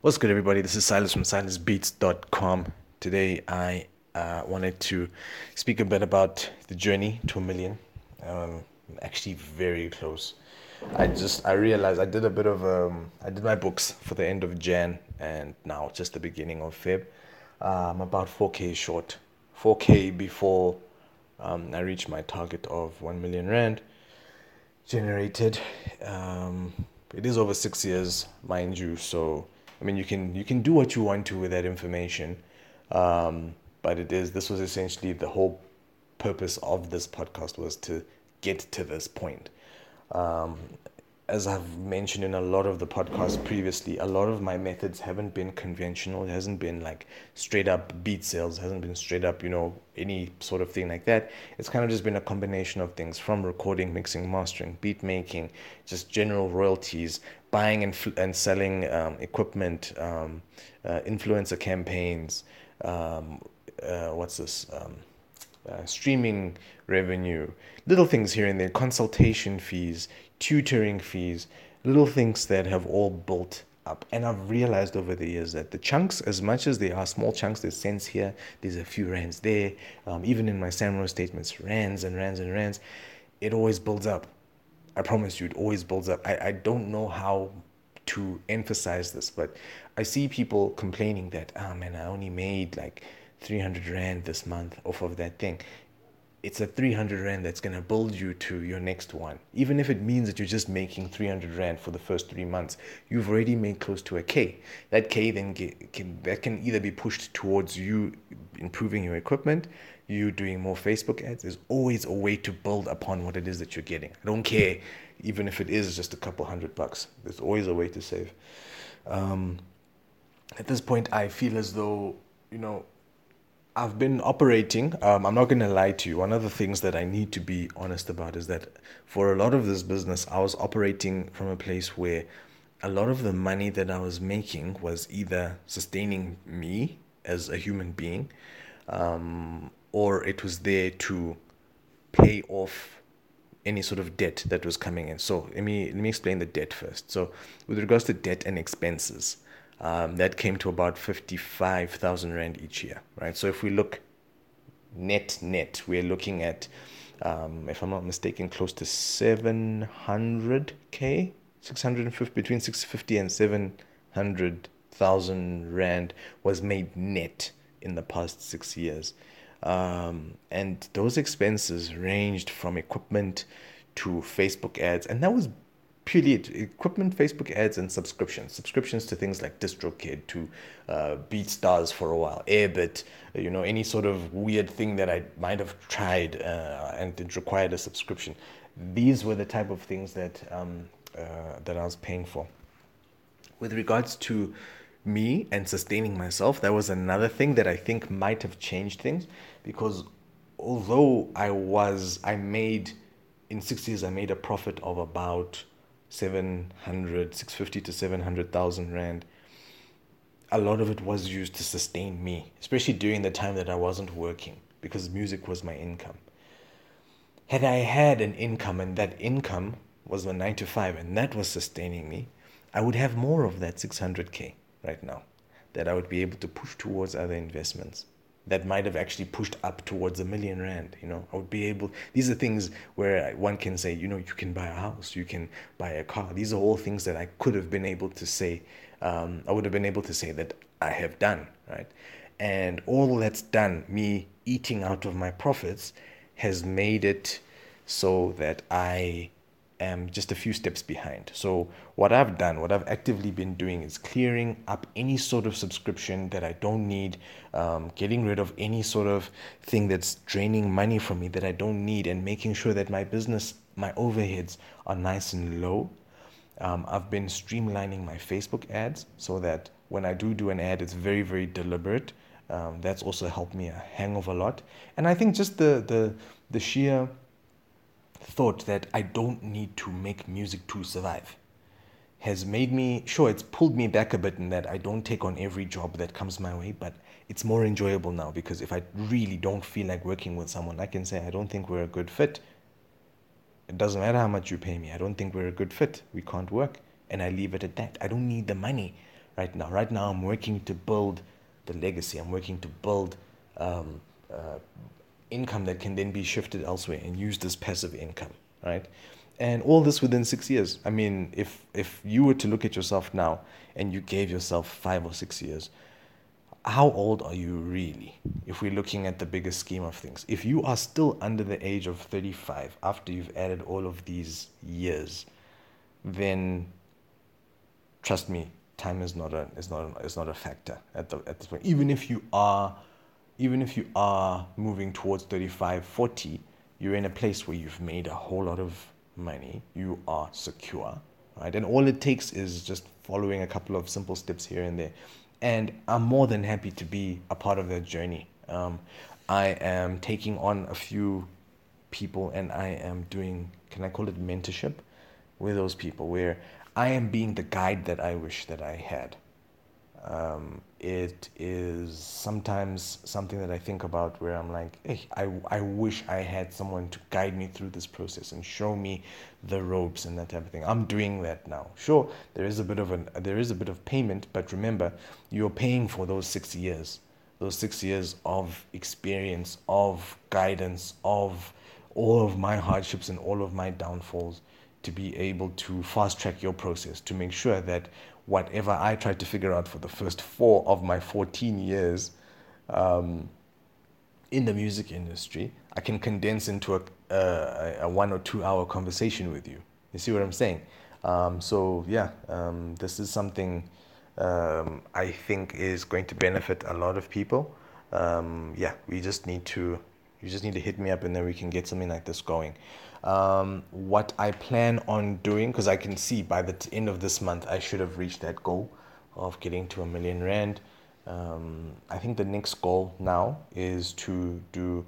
What's good, everybody? This is Silas from silasbeats.com. Today, I uh, wanted to speak a bit about the journey to a million. Um, actually, very close. I just I realized I did a bit of um, I did my books for the end of Jan and now just the beginning of Feb. Uh, I'm about 4k short, 4k before um, I reach my target of 1 million rand generated. Um, it is over six years, mind you, so I mean, you can you can do what you want to with that information, um, but it is this was essentially the whole purpose of this podcast was to get to this point. Um, as I've mentioned in a lot of the podcasts previously, a lot of my methods haven't been conventional. It hasn't been like straight up beat sales, it hasn't been straight up, you know, any sort of thing like that. It's kind of just been a combination of things from recording, mixing, mastering, beat making, just general royalties, buying and, and selling um, equipment, um, uh, influencer campaigns, um, uh, what's this? Um, uh, streaming revenue, little things here and there, consultation fees, tutoring fees, little things that have all built up. And I've realized over the years that the chunks, as much as they are small chunks, there's cents here, there's a few rands there, um, even in my SAMRO statements, rands and rands and rands, it always builds up. I promise you, it always builds up. I, I don't know how to emphasize this, but I see people complaining that, ah, oh, man, I only made like 300 Rand this month off of that thing. It's a 300 rand that's going to build you to your next one. Even if it means that you're just making 300 rand for the first three months you've already made close to a k. That k then get, can that can either be pushed towards you improving your equipment you doing more facebook ads. There's always a way to build upon what it is that you're getting. I don't care even if it is just a couple hundred bucks. There's always a way to save. Um, at this point i feel as though you know I've been operating. Um, I'm not going to lie to you. One of the things that I need to be honest about is that for a lot of this business, I was operating from a place where a lot of the money that I was making was either sustaining me as a human being, um, or it was there to pay off any sort of debt that was coming in. So let me let me explain the debt first. So with regards to debt and expenses, um, that came to about 55,000 Rand each year, right? So if we look net, net, we're looking at, um, if I'm not mistaken, close to 700K, 650, between 650 and 700,000 Rand was made net in the past six years. Um, and those expenses ranged from equipment to Facebook ads, and that was purely equipment, Facebook ads, and subscriptions. Subscriptions to things like DistroKid, to uh, BeatStars for a while, Airbit, you know, any sort of weird thing that I might have tried uh, and it required a subscription. These were the type of things that um, uh, that I was paying for. With regards to me and sustaining myself, that was another thing that I think might have changed things because although I was, I made in six years, I made a profit of about 700 650 to 700,000 rand a lot of it was used to sustain me especially during the time that I wasn't working because music was my income. Had I had an income and that income was my 9 to 5 and that was sustaining me I would have more of that 600k right now that I would be able to push towards other investments that might have actually pushed up towards a million rand. You know, I would be able. These are things where one can say, you know, you can buy a house, you can buy a car. These are all things that I could have been able to say. Um, I would have been able to say that I have done right, and all that's done, me eating out of my profits, has made it so that I am just a few steps behind. So, what I've done, what I've actively been doing is clearing up any sort of subscription that I don't need, um, getting rid of any sort of thing that's draining money from me that I don't need, and making sure that my business, my overheads are nice and low. Um, I've been streamlining my Facebook ads so that when I do do an ad, it's very, very deliberate. Um, that's also helped me a hang of a lot. And I think just the the the sheer thought that I don't need to make music to survive has made me sure it's pulled me back a bit in that I don't take on every job that comes my way, but it's more enjoyable now because if I really don't feel like working with someone, I can say I don't think we're a good fit. It doesn't matter how much you pay me. I don't think we're a good fit. We can't work. And I leave it at that. I don't need the money, right now. Right now, I'm working to build the legacy. I'm working to build um, uh, income that can then be shifted elsewhere and used as passive income, right? And all this within six years. I mean, if if you were to look at yourself now and you gave yourself five or six years, how old are you really? If we're looking at the bigger scheme of things, if you are still under the age of 35 after you've added all of these years, then trust me, time is not a is not a, is not a factor at the at this point. Even if you are even if you are moving towards 35, 40, you're in a place where you've made a whole lot of money. You are secure, right? And all it takes is just following a couple of simple steps here and there. And I'm more than happy to be a part of that journey. Um, I am taking on a few people and I am doing, can I call it mentorship with those people where I am being the guide that I wish that I had. Um, it is sometimes something that I think about where I'm like, hey, I, I wish I had someone to guide me through this process and show me the ropes and that type of thing. I'm doing that now. Sure, there is a bit of an there is a bit of payment, but remember, you're paying for those six years, those six years of experience, of guidance, of all of my hardships and all of my downfalls to be able to fast track your process to make sure that whatever I tried to figure out for the first four of my 14 years um, in the music industry, I can condense into a, a, a, one or two hour conversation with you. You see what I'm saying? Um, so, yeah, um, this is something um, I think is going to benefit a lot of people. Um, yeah, we just need to, you just need to hit me up and then we can get something like this going um, what I plan on doing because I can see by the end of this month I should have reached that goal of getting to a million rand. Um, I think the next goal now is to do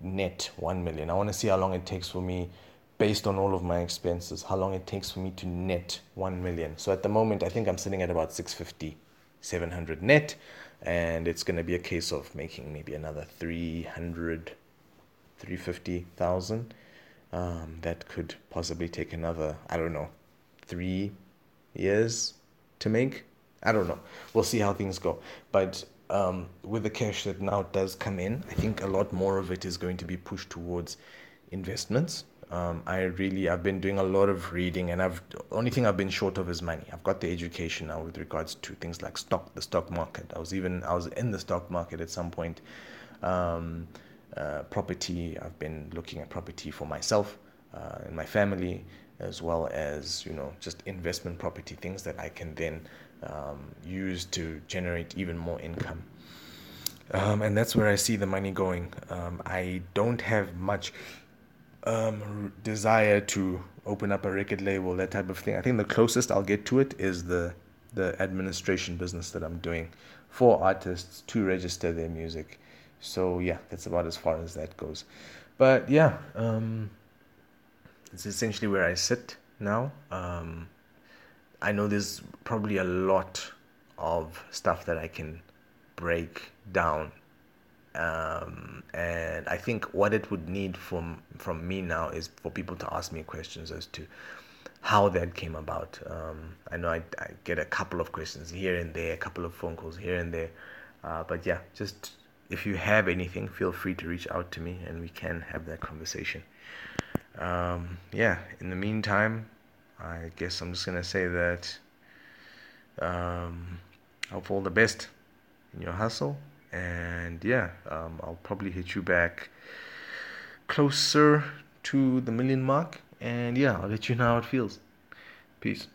net 1 million. I want to see how long it takes for me based on all of my expenses, how long it takes for me to net 1 million. So at the moment, I think I'm sitting at about 650, 700 net, and it's going to be a case of making maybe another 300, 350,000 um, that could possibly take another, I don't know, three years to make. I don't know. We'll see how things go. But um, with the cash that now does come in, I think a lot more of it is going to be pushed towards investments. Um, I really, I've been doing a lot of reading, and I've only thing I've been short of is money. I've got the education now with regards to things like stock, the stock market. I was even I was in the stock market at some point. Um, uh, property. I've been looking at property for myself uh, and my family, as well as you know just investment property things that I can then um, use to generate even more income. Um, and that's where I see the money going. Um, I don't have much um, desire to open up a record label, that type of thing. I think the closest I'll get to it is the the administration business that I'm doing for artists to register their music so yeah, that's about as far as that goes. But yeah, um, it's essentially where I sit now. Um, I know there's probably a lot of stuff that I can break down. Um, and I think what it would need from from me now is for people to ask me questions as to how that came about. Um, I know I, I get a couple of questions here and there, a couple of phone calls here and there, uh, but yeah, just if you have anything, feel free to reach out to me and we can have that conversation. Um, yeah, in the meantime, I guess I'm just going to say that um, hope all the best in your hustle. And yeah, um, I'll probably hit you back closer to the million mark. And yeah, I'll let you know how it feels. Peace.